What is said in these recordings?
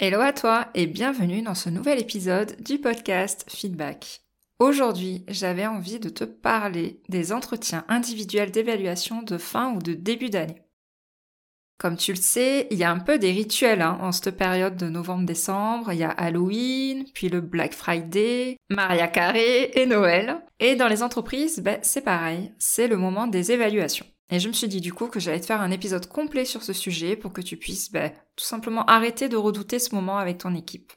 Hello à toi et bienvenue dans ce nouvel épisode du podcast Feedback. Aujourd'hui, j'avais envie de te parler des entretiens individuels d'évaluation de fin ou de début d'année. Comme tu le sais, il y a un peu des rituels hein, en cette période de novembre-décembre. Il y a Halloween, puis le Black Friday, Maria Carré et Noël. Et dans les entreprises, ben, c'est pareil, c'est le moment des évaluations. Et je me suis dit du coup que j'allais te faire un épisode complet sur ce sujet pour que tu puisses bah, tout simplement arrêter de redouter ce moment avec ton équipe.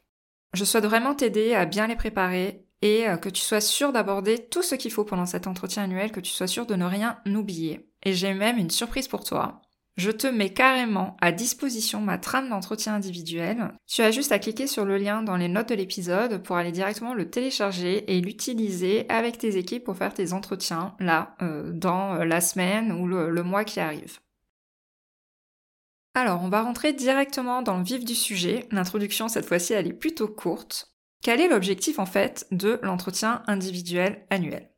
Je souhaite vraiment t'aider à bien les préparer et euh, que tu sois sûr d'aborder tout ce qu'il faut pendant cet entretien annuel, que tu sois sûr de ne rien oublier. Et j'ai même une surprise pour toi je te mets carrément à disposition ma trame d'entretien individuel. Tu as juste à cliquer sur le lien dans les notes de l'épisode pour aller directement le télécharger et l'utiliser avec tes équipes pour faire tes entretiens là, euh, dans euh, la semaine ou le, le mois qui arrive. Alors, on va rentrer directement dans le vif du sujet. L'introduction, cette fois-ci, elle est plutôt courte. Quel est l'objectif en fait de l'entretien individuel annuel?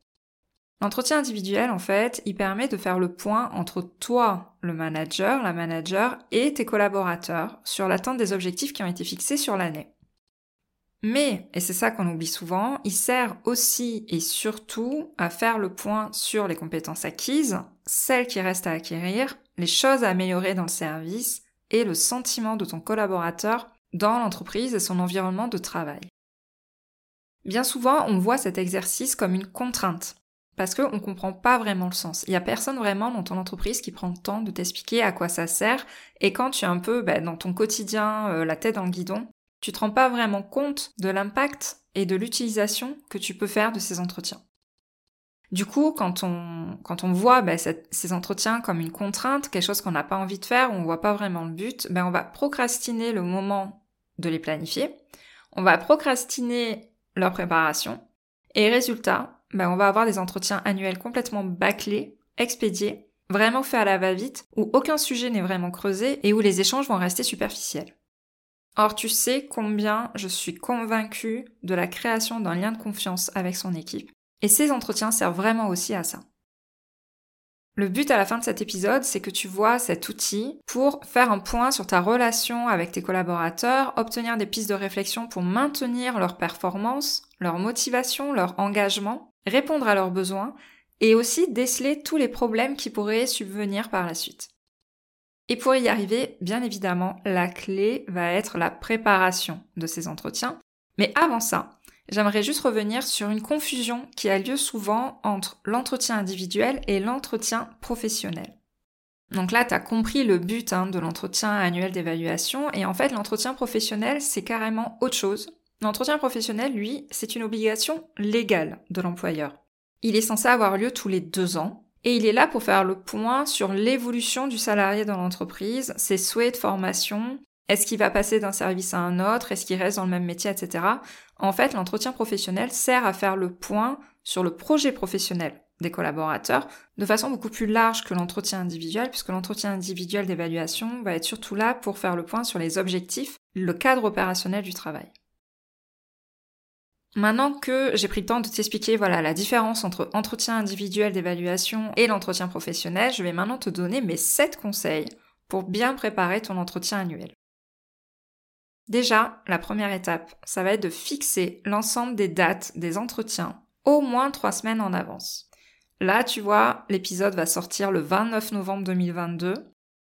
L'entretien individuel, en fait, il permet de faire le point entre toi, le manager, la manager, et tes collaborateurs sur l'atteinte des objectifs qui ont été fixés sur l'année. Mais, et c'est ça qu'on oublie souvent, il sert aussi et surtout à faire le point sur les compétences acquises, celles qui restent à acquérir, les choses à améliorer dans le service et le sentiment de ton collaborateur dans l'entreprise et son environnement de travail. Bien souvent, on voit cet exercice comme une contrainte parce qu'on ne comprend pas vraiment le sens. Il n'y a personne vraiment dans ton entreprise qui prend le temps de t'expliquer à quoi ça sert, et quand tu es un peu bah, dans ton quotidien, euh, la tête dans le guidon, tu te rends pas vraiment compte de l'impact et de l'utilisation que tu peux faire de ces entretiens. Du coup, quand on, quand on voit bah, ces entretiens comme une contrainte, quelque chose qu'on n'a pas envie de faire, on voit pas vraiment le but, ben on va procrastiner le moment de les planifier, on va procrastiner leur préparation, et résultat, ben, on va avoir des entretiens annuels complètement bâclés, expédiés, vraiment faits à la va-vite, où aucun sujet n'est vraiment creusé et où les échanges vont rester superficiels. Or, tu sais combien je suis convaincue de la création d'un lien de confiance avec son équipe. Et ces entretiens servent vraiment aussi à ça. Le but à la fin de cet épisode, c'est que tu vois cet outil pour faire un point sur ta relation avec tes collaborateurs, obtenir des pistes de réflexion pour maintenir leur performance, leur motivation, leur engagement, répondre à leurs besoins et aussi déceler tous les problèmes qui pourraient subvenir par la suite. Et pour y arriver, bien évidemment, la clé va être la préparation de ces entretiens. Mais avant ça, j'aimerais juste revenir sur une confusion qui a lieu souvent entre l'entretien individuel et l'entretien professionnel. Donc là, tu compris le but hein, de l'entretien annuel d'évaluation, et en fait, l'entretien professionnel, c'est carrément autre chose. L'entretien professionnel, lui, c'est une obligation légale de l'employeur. Il est censé avoir lieu tous les deux ans et il est là pour faire le point sur l'évolution du salarié dans l'entreprise, ses souhaits de formation, est-ce qu'il va passer d'un service à un autre, est-ce qu'il reste dans le même métier, etc. En fait, l'entretien professionnel sert à faire le point sur le projet professionnel des collaborateurs de façon beaucoup plus large que l'entretien individuel, puisque l'entretien individuel d'évaluation va être surtout là pour faire le point sur les objectifs, le cadre opérationnel du travail. Maintenant que j'ai pris le temps de t'expliquer voilà la différence entre entretien individuel d'évaluation et l'entretien professionnel, je vais maintenant te donner mes 7 conseils pour bien préparer ton entretien annuel. Déjà, la première étape, ça va être de fixer l'ensemble des dates des entretiens au moins 3 semaines en avance. Là, tu vois, l'épisode va sortir le 29 novembre 2022.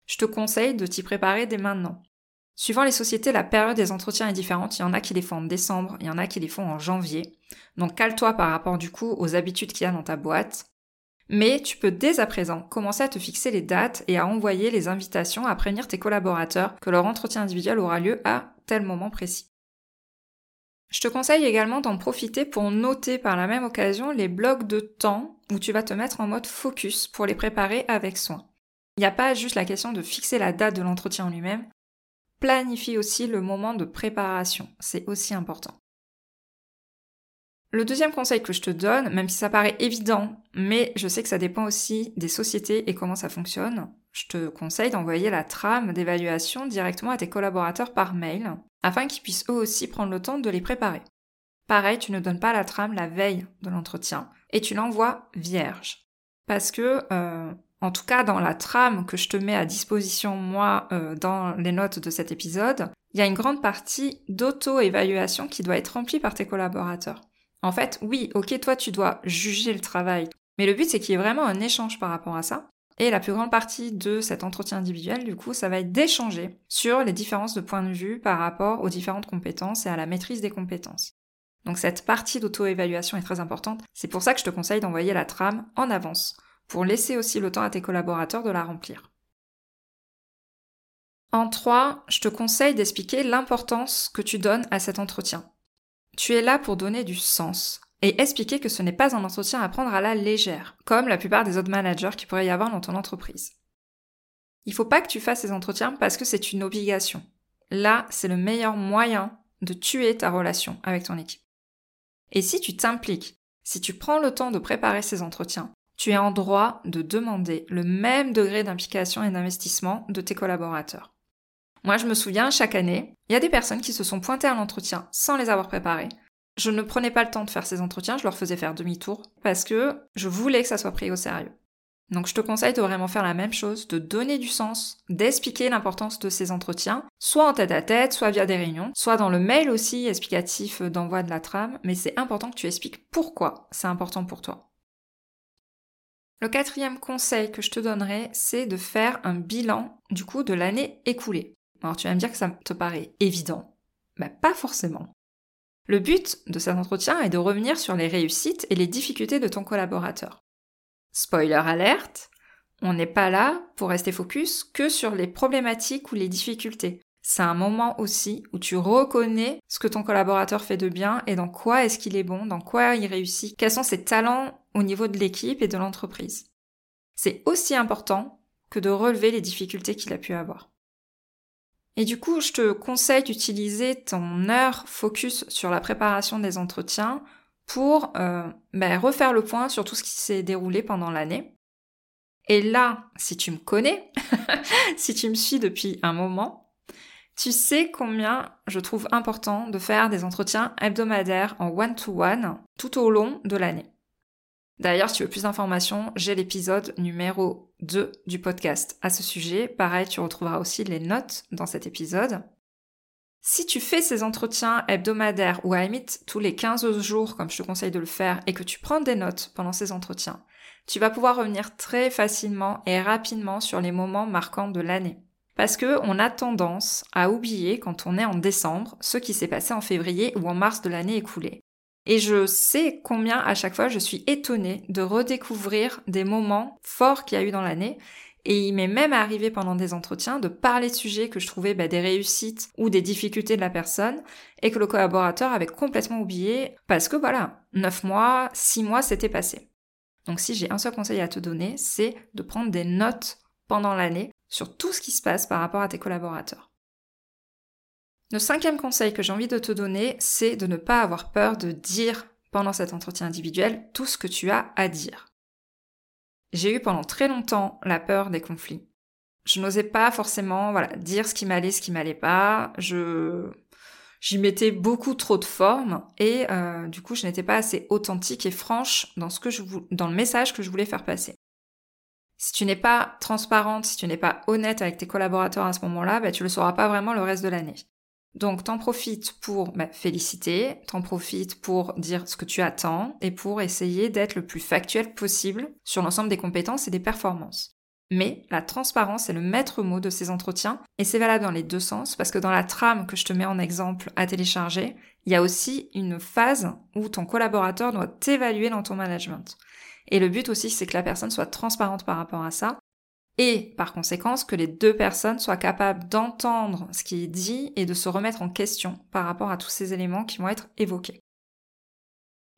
Je te conseille de t'y préparer dès maintenant. Suivant les sociétés, la période des entretiens est différente. Il y en a qui les font en décembre, il y en a qui les font en janvier. Donc cale-toi par rapport du coup aux habitudes qu'il y a dans ta boîte. Mais tu peux dès à présent commencer à te fixer les dates et à envoyer les invitations à prévenir tes collaborateurs que leur entretien individuel aura lieu à tel moment précis. Je te conseille également d'en profiter pour noter par la même occasion les blocs de temps où tu vas te mettre en mode focus pour les préparer avec soin. Il n'y a pas juste la question de fixer la date de l'entretien en lui-même, planifie aussi le moment de préparation. C'est aussi important. Le deuxième conseil que je te donne, même si ça paraît évident, mais je sais que ça dépend aussi des sociétés et comment ça fonctionne, je te conseille d'envoyer la trame d'évaluation directement à tes collaborateurs par mail, afin qu'ils puissent eux aussi prendre le temps de les préparer. Pareil, tu ne donnes pas la trame la veille de l'entretien, et tu l'envoies vierge. Parce que, euh, en tout cas dans la trame que je te mets à disposition moi euh, dans les notes de cet épisode, il y a une grande partie d'auto-évaluation qui doit être remplie par tes collaborateurs. En fait, oui, ok, toi tu dois juger le travail, mais le but c'est qu'il y ait vraiment un échange par rapport à ça. Et la plus grande partie de cet entretien individuel, du coup, ça va être d'échanger sur les différences de point de vue par rapport aux différentes compétences et à la maîtrise des compétences. Donc cette partie d'auto-évaluation est très importante. C'est pour ça que je te conseille d'envoyer la trame en avance, pour laisser aussi le temps à tes collaborateurs de la remplir. En 3, je te conseille d'expliquer l'importance que tu donnes à cet entretien. Tu es là pour donner du sens et expliquer que ce n'est pas un entretien à prendre à la légère, comme la plupart des autres managers qui pourraient y avoir dans ton entreprise. Il faut pas que tu fasses ces entretiens parce que c'est une obligation. Là, c'est le meilleur moyen de tuer ta relation avec ton équipe. Et si tu t'impliques, si tu prends le temps de préparer ces entretiens, tu es en droit de demander le même degré d'implication et d'investissement de tes collaborateurs. Moi, je me souviens, chaque année, il y a des personnes qui se sont pointées à l'entretien sans les avoir préparées. Je ne prenais pas le temps de faire ces entretiens, je leur faisais faire demi-tour parce que je voulais que ça soit pris au sérieux. Donc je te conseille de vraiment faire la même chose, de donner du sens, d'expliquer l'importance de ces entretiens, soit en tête à tête, soit via des réunions, soit dans le mail aussi explicatif d'envoi de la trame, mais c'est important que tu expliques pourquoi c'est important pour toi. Le quatrième conseil que je te donnerai, c'est de faire un bilan du coup de l'année écoulée. Alors tu vas me dire que ça te paraît évident. Mais pas forcément. Le but de cet entretien est de revenir sur les réussites et les difficultés de ton collaborateur. Spoiler alerte, on n'est pas là pour rester focus que sur les problématiques ou les difficultés. C'est un moment aussi où tu reconnais ce que ton collaborateur fait de bien et dans quoi est-ce qu'il est bon, dans quoi il réussit, quels sont ses talents au niveau de l'équipe et de l'entreprise. C'est aussi important que de relever les difficultés qu'il a pu avoir. Et du coup, je te conseille d'utiliser ton heure focus sur la préparation des entretiens pour euh, ben, refaire le point sur tout ce qui s'est déroulé pendant l'année. Et là, si tu me connais, si tu me suis depuis un moment, tu sais combien je trouve important de faire des entretiens hebdomadaires en one-to-one -one tout au long de l'année. D'ailleurs, si tu veux plus d'informations, j'ai l'épisode numéro 2 du podcast à ce sujet. Pareil, tu retrouveras aussi les notes dans cet épisode. Si tu fais ces entretiens hebdomadaires ou à limite tous les 15 jours, comme je te conseille de le faire, et que tu prends des notes pendant ces entretiens, tu vas pouvoir revenir très facilement et rapidement sur les moments marquants de l'année. Parce que on a tendance à oublier quand on est en décembre ce qui s'est passé en février ou en mars de l'année écoulée. Et je sais combien à chaque fois je suis étonnée de redécouvrir des moments forts qu'il y a eu dans l'année. Et il m'est même arrivé pendant des entretiens de parler de sujets que je trouvais bah, des réussites ou des difficultés de la personne et que le collaborateur avait complètement oublié parce que voilà, 9 mois, 6 mois s'étaient passés. Donc si j'ai un seul conseil à te donner, c'est de prendre des notes pendant l'année sur tout ce qui se passe par rapport à tes collaborateurs. Le cinquième conseil que j'ai envie de te donner, c'est de ne pas avoir peur de dire pendant cet entretien individuel tout ce que tu as à dire. J'ai eu pendant très longtemps la peur des conflits. Je n'osais pas forcément dire ce qui m'allait, ce qui m'allait pas. Je j'y mettais beaucoup trop de forme et euh, du coup je n'étais pas assez authentique et franche dans le message que je voulais faire passer. Si tu n'es pas transparente, si tu n'es pas honnête avec tes collaborateurs à ce moment-là, bah, tu le sauras pas vraiment le reste de l'année. Donc t'en profites pour bah, féliciter, t'en profites pour dire ce que tu attends et pour essayer d'être le plus factuel possible sur l'ensemble des compétences et des performances. Mais la transparence est le maître mot de ces entretiens et c'est valable dans les deux sens parce que dans la trame que je te mets en exemple à télécharger, il y a aussi une phase où ton collaborateur doit t'évaluer dans ton management. Et le but aussi, c'est que la personne soit transparente par rapport à ça et par conséquence que les deux personnes soient capables d'entendre ce qui est dit et de se remettre en question par rapport à tous ces éléments qui vont être évoqués.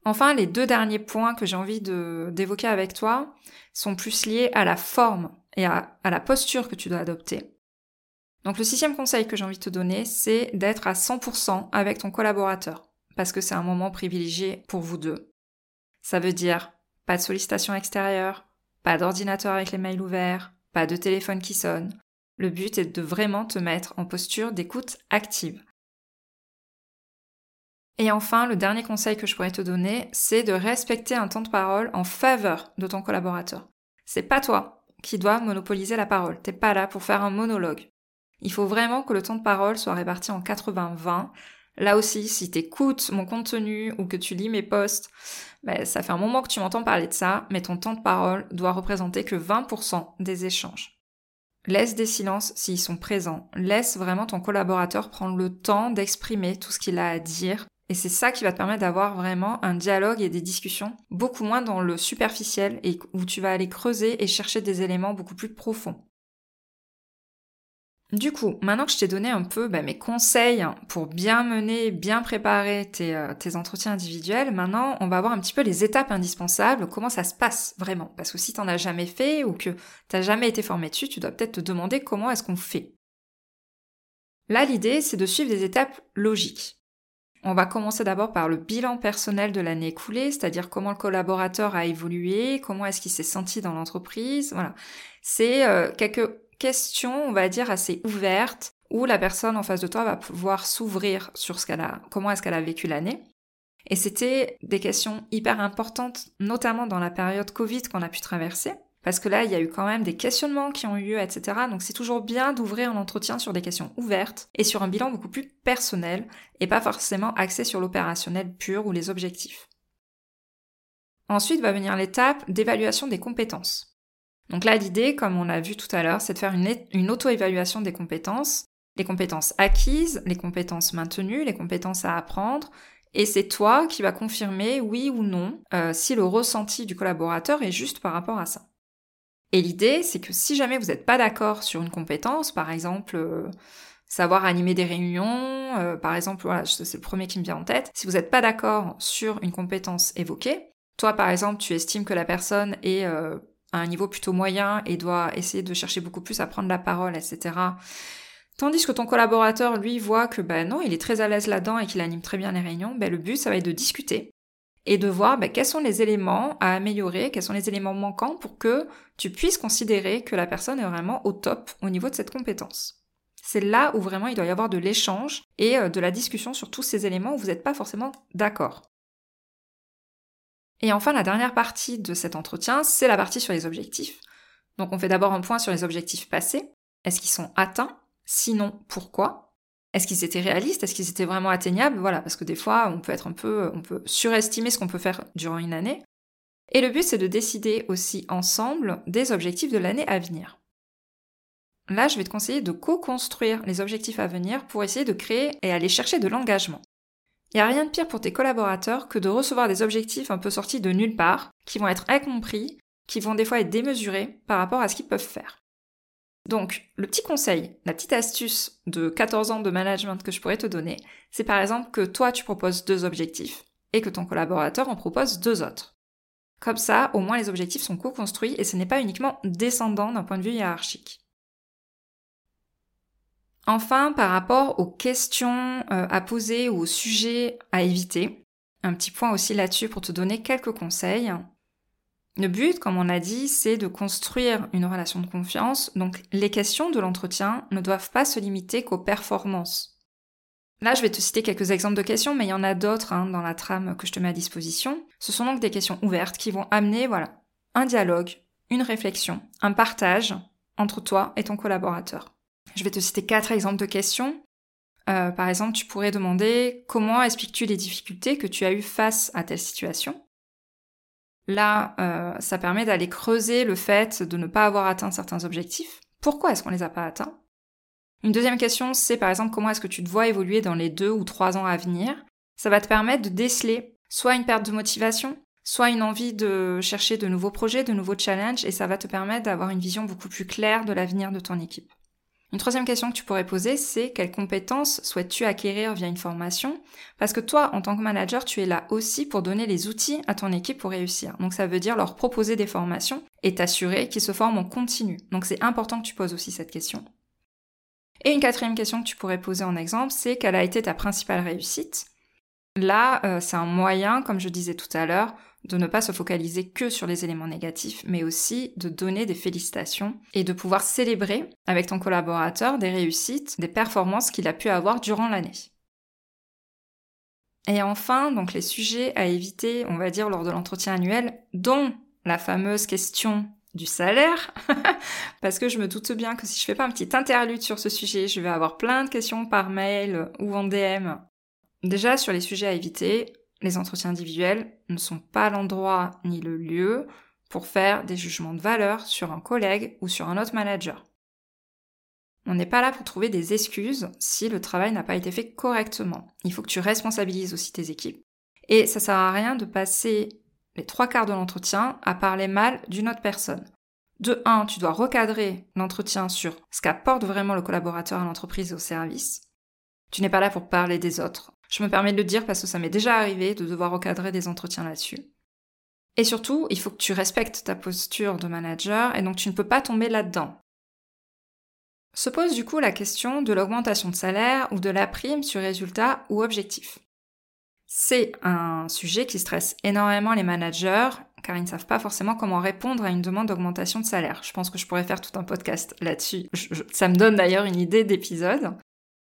Enfin, les deux derniers points que j'ai envie d'évoquer avec toi sont plus liés à la forme et à, à la posture que tu dois adopter. Donc le sixième conseil que j'ai envie de te donner, c'est d'être à 100% avec ton collaborateur, parce que c'est un moment privilégié pour vous deux. Ça veut dire pas de sollicitation extérieure, pas d'ordinateur avec les mails ouverts, pas de téléphone qui sonne. Le but est de vraiment te mettre en posture d'écoute active. Et enfin, le dernier conseil que je pourrais te donner, c'est de respecter un temps de parole en faveur de ton collaborateur. C'est pas toi qui dois monopoliser la parole. T'es pas là pour faire un monologue. Il faut vraiment que le temps de parole soit réparti en 80-20. Là aussi, si t'écoutes mon contenu ou que tu lis mes posts, ben, ça fait un moment que tu m'entends parler de ça, mais ton temps de parole doit représenter que 20% des échanges. Laisse des silences s'ils sont présents. Laisse vraiment ton collaborateur prendre le temps d'exprimer tout ce qu'il a à dire. Et c'est ça qui va te permettre d'avoir vraiment un dialogue et des discussions beaucoup moins dans le superficiel et où tu vas aller creuser et chercher des éléments beaucoup plus profonds. Du coup, maintenant que je t'ai donné un peu bah, mes conseils pour bien mener, bien préparer euh, tes, entretiens individuels, maintenant on va voir un petit peu les étapes indispensables, comment ça se passe vraiment. Parce que si t'en as jamais fait ou que t'as jamais été formé dessus, tu dois peut-être te demander comment est-ce qu'on fait. Là, l'idée, c'est de suivre des étapes logiques. On va commencer d'abord par le bilan personnel de l'année écoulée, c'est-à-dire comment le collaborateur a évolué, comment est-ce qu'il s'est senti dans l'entreprise, voilà. C'est euh, quelques questions, on va dire, assez ouvertes, où la personne en face de toi va pouvoir s'ouvrir sur ce qu'elle a, comment est-ce qu'elle a vécu l'année. Et c'était des questions hyper importantes, notamment dans la période Covid qu'on a pu traverser. Parce que là, il y a eu quand même des questionnements qui ont eu lieu, etc. Donc c'est toujours bien d'ouvrir un entretien sur des questions ouvertes et sur un bilan beaucoup plus personnel et pas forcément axé sur l'opérationnel pur ou les objectifs. Ensuite va venir l'étape d'évaluation des compétences. Donc là, l'idée, comme on l'a vu tout à l'heure, c'est de faire une, auto-évaluation des compétences, les compétences acquises, les compétences maintenues, les compétences à apprendre, et c'est toi qui vas confirmer oui ou non euh, si le ressenti du collaborateur est juste par rapport à ça. Et l'idée, c'est que si jamais vous n'êtes pas d'accord sur une compétence, par exemple euh, savoir animer des réunions, euh, par exemple, voilà, c'est le premier qui me vient en tête, si vous n'êtes pas d'accord sur une compétence évoquée, toi par exemple tu estimes que la personne est un niveau plutôt moyen et doit essayer de chercher beaucoup plus à prendre la parole, etc. Tandis que ton collaborateur, lui, voit que ben non, il est très à l'aise là-dedans et qu'il anime très bien les réunions, ben, le but, ça va être de discuter et de voir ben, quels sont les éléments à améliorer, quels sont les éléments manquants pour que tu puisses considérer que la personne est vraiment au top au niveau de cette compétence. C'est là où vraiment il doit y avoir de l'échange et euh, de la discussion sur tous ces éléments où vous n'êtes pas forcément d'accord. Et enfin, la dernière partie de cet entretien, c'est la partie sur les objectifs. Donc on fait d'abord un point sur les objectifs passés. Est-ce qu'ils sont atteints? Sinon, pourquoi? Est-ce qu'ils étaient réalistes? Est-ce qu'ils étaient vraiment atteignables? Voilà, parce que des fois, on peut être un peu, on peut surestimer ce qu'on peut faire durant une année. Et le but, c'est de décider aussi ensemble des objectifs de l'année à venir. Là, je vais te conseiller de co-construire les objectifs à venir pour essayer de créer et aller chercher de l'engagement. Il n'y a rien de pire pour tes collaborateurs que de recevoir des objectifs un peu sortis de nulle part, qui vont être incompris, qui vont des fois être démesurés par rapport à ce qu'ils peuvent faire. Donc, le petit conseil, la petite astuce de 14 ans de management que je pourrais te donner, c'est par exemple que toi tu proposes deux objectifs et que ton collaborateur en propose deux autres. Comme ça, au moins les objectifs sont co-construits et ce n'est pas uniquement descendant d'un point de vue hiérarchique. Enfin, par rapport aux questions euh, à poser ou aux sujets à éviter, un petit point aussi là-dessus pour te donner quelques conseils. Le but, comme on l'a dit, c'est de construire une relation de confiance, donc les questions de l'entretien ne doivent pas se limiter qu'aux performances. Là, je vais te citer quelques exemples de questions, mais il y en a d'autres hein, dans la trame que je te mets à disposition. Ce sont donc des questions ouvertes qui vont amener, voilà, un dialogue, une réflexion, un partage entre toi et ton collaborateur. Je vais te citer quatre exemples de questions. Euh, par exemple, tu pourrais demander comment expliques-tu les difficultés que tu as eues face à telle situation? Là, euh, ça permet d'aller creuser le fait de ne pas avoir atteint certains objectifs. Pourquoi est-ce qu'on les a pas atteints? Une deuxième question, c'est par exemple comment est-ce que tu te vois évoluer dans les deux ou trois ans à venir? Ça va te permettre de déceler soit une perte de motivation, soit une envie de chercher de nouveaux projets, de nouveaux challenges, et ça va te permettre d'avoir une vision beaucoup plus claire de l'avenir de ton équipe. Une troisième question que tu pourrais poser, c'est quelles compétences souhaites-tu acquérir via une formation? Parce que toi, en tant que manager, tu es là aussi pour donner les outils à ton équipe pour réussir. Donc ça veut dire leur proposer des formations et t'assurer qu'ils se forment en continu. Donc c'est important que tu poses aussi cette question. Et une quatrième question que tu pourrais poser en exemple, c'est quelle a été ta principale réussite? Là, euh, c'est un moyen, comme je disais tout à l'heure, de ne pas se focaliser que sur les éléments négatifs, mais aussi de donner des félicitations et de pouvoir célébrer avec ton collaborateur des réussites, des performances qu'il a pu avoir durant l'année. Et enfin, donc les sujets à éviter, on va dire, lors de l'entretien annuel, dont la fameuse question du salaire, parce que je me doute bien que si je fais pas un petit interlude sur ce sujet, je vais avoir plein de questions par mail ou en DM. Déjà, sur les sujets à éviter, les entretiens individuels ne sont pas l'endroit ni le lieu pour faire des jugements de valeur sur un collègue ou sur un autre manager. On n'est pas là pour trouver des excuses si le travail n'a pas été fait correctement. Il faut que tu responsabilises aussi tes équipes. Et ça sert à rien de passer les trois quarts de l'entretien à parler mal d'une autre personne. De un, tu dois recadrer l'entretien sur ce qu'apporte vraiment le collaborateur à l'entreprise et au service. Tu n'es pas là pour parler des autres. Je me permets de le dire parce que ça m'est déjà arrivé de devoir recadrer des entretiens là-dessus. Et surtout, il faut que tu respectes ta posture de manager et donc tu ne peux pas tomber là-dedans. Se pose du coup la question de l'augmentation de salaire ou de la prime sur résultat ou objectif. C'est un sujet qui stresse énormément les managers car ils ne savent pas forcément comment répondre à une demande d'augmentation de salaire. Je pense que je pourrais faire tout un podcast là-dessus. ça me donne d'ailleurs une idée d'épisode.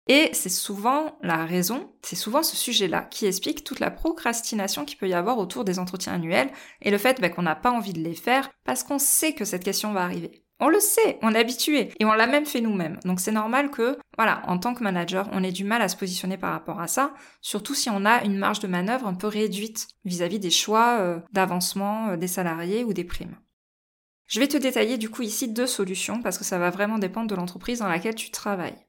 Et c'est souvent la raison, c'est souvent ce sujet-là qui explique toute la procrastination qu'il peut y avoir autour des entretiens annuels et le fait bah, qu'on n'a pas envie de les faire parce qu'on sait que cette question va arriver. On le sait, on est habitué et on l'a même fait nous-mêmes. Donc c'est normal que, voilà, en tant que manager, on ait du mal à se positionner par rapport à ça, surtout si on a une marge de manœuvre un peu réduite vis-à-vis des choix euh, d'avancement euh, des salariés ou des primes. Je vais te détailler du coup ici deux solutions parce que ça va vraiment dépendre de l'entreprise dans laquelle tu travailles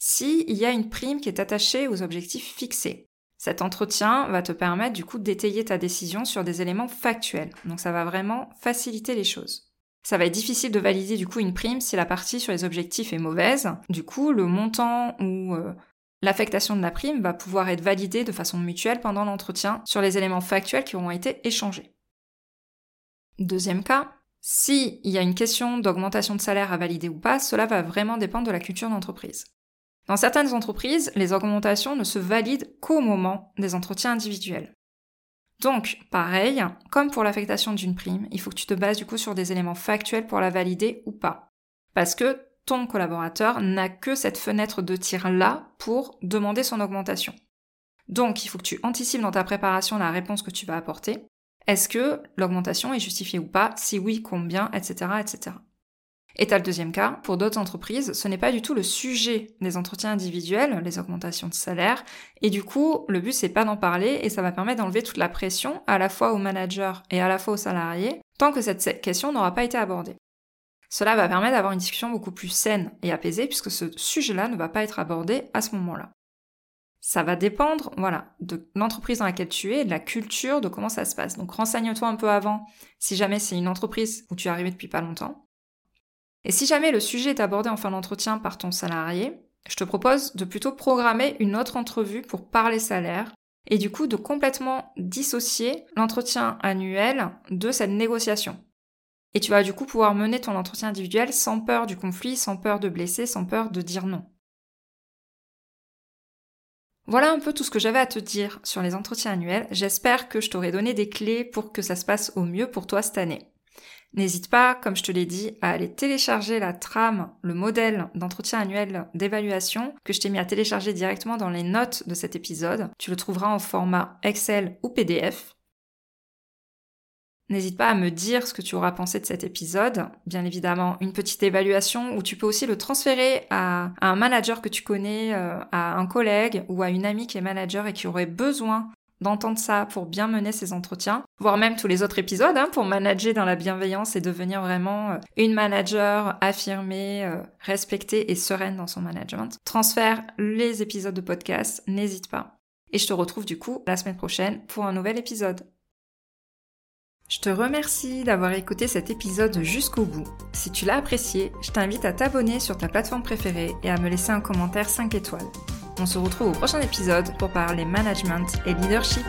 si il y a une prime qui est attachée aux objectifs fixés. Cet entretien va te permettre du coup d'étayer ta décision sur des éléments factuels. Donc ça va vraiment faciliter les choses. Ça va être difficile de valider du coup une prime si la partie sur les objectifs est mauvaise. Du coup, le montant ou euh, l'affectation de la prime va pouvoir être validé de façon mutuelle pendant l'entretien sur les éléments factuels qui auront été échangés. Deuxième cas, si il y a une question d'augmentation de salaire à valider ou pas, cela va vraiment dépendre de la culture d'entreprise. Dans certaines entreprises, les augmentations ne se valident qu'au moment des entretiens individuels. Donc, pareil, comme pour l'affectation d'une prime, il faut que tu te bases du coup sur des éléments factuels pour la valider ou pas. Parce que ton collaborateur n'a que cette fenêtre de tir là pour demander son augmentation. Donc, il faut que tu anticipes dans ta préparation la réponse que tu vas apporter. Est-ce que l'augmentation est justifiée ou pas? Si oui, combien, etc., etc. Et t'as le deuxième cas, pour d'autres entreprises, ce n'est pas du tout le sujet des entretiens individuels, les augmentations de salaire, et du coup, le but c'est pas d'en parler, et ça va permettre d'enlever toute la pression, à la fois aux managers et à la fois aux salariés, tant que cette question n'aura pas été abordée. Cela va permettre d'avoir une discussion beaucoup plus saine et apaisée, puisque ce sujet-là ne va pas être abordé à ce moment-là. Ça va dépendre, voilà, de l'entreprise dans laquelle tu es, de la culture, de comment ça se passe. Donc renseigne-toi un peu avant, si jamais c'est une entreprise où tu es arrivé depuis pas longtemps. Et si jamais le sujet est abordé en fin d'entretien par ton salarié, je te propose de plutôt programmer une autre entrevue pour parler salaire et du coup de complètement dissocier l'entretien annuel de cette négociation. Et tu vas du coup pouvoir mener ton entretien individuel sans peur du conflit, sans peur de blesser, sans peur de dire non. Voilà un peu tout ce que j'avais à te dire sur les entretiens annuels. J'espère que je t'aurai donné des clés pour que ça se passe au mieux pour toi cette année. N'hésite pas, comme je te l'ai dit, à aller télécharger la trame, le modèle d'entretien annuel d'évaluation que je t'ai mis à télécharger directement dans les notes de cet épisode. Tu le trouveras en format Excel ou PDF. N'hésite pas à me dire ce que tu auras pensé de cet épisode. Bien évidemment, une petite évaluation où tu peux aussi le transférer à, un manager que tu connais, euh, à un collègue ou à une amie qui est manager et qui aurait besoin d'entendre ça pour bien mener ses entretiens, voire même tous les autres épisodes hein, pour manager dans la bienveillance et devenir vraiment euh, une manager affirmée, euh, respectée et sereine dans son management. Transfère les épisodes de podcast, n'hésite pas. Et je te retrouve du coup la semaine prochaine pour un nouvel épisode. Je te remercie d'avoir écouté cet épisode jusqu'au bout. Si tu l'as apprécié, je t'invite à t'abonner sur ta plateforme préférée et à me laisser un commentaire 5 étoiles. On se retrouve au prochain épisode pour parler management et leadership.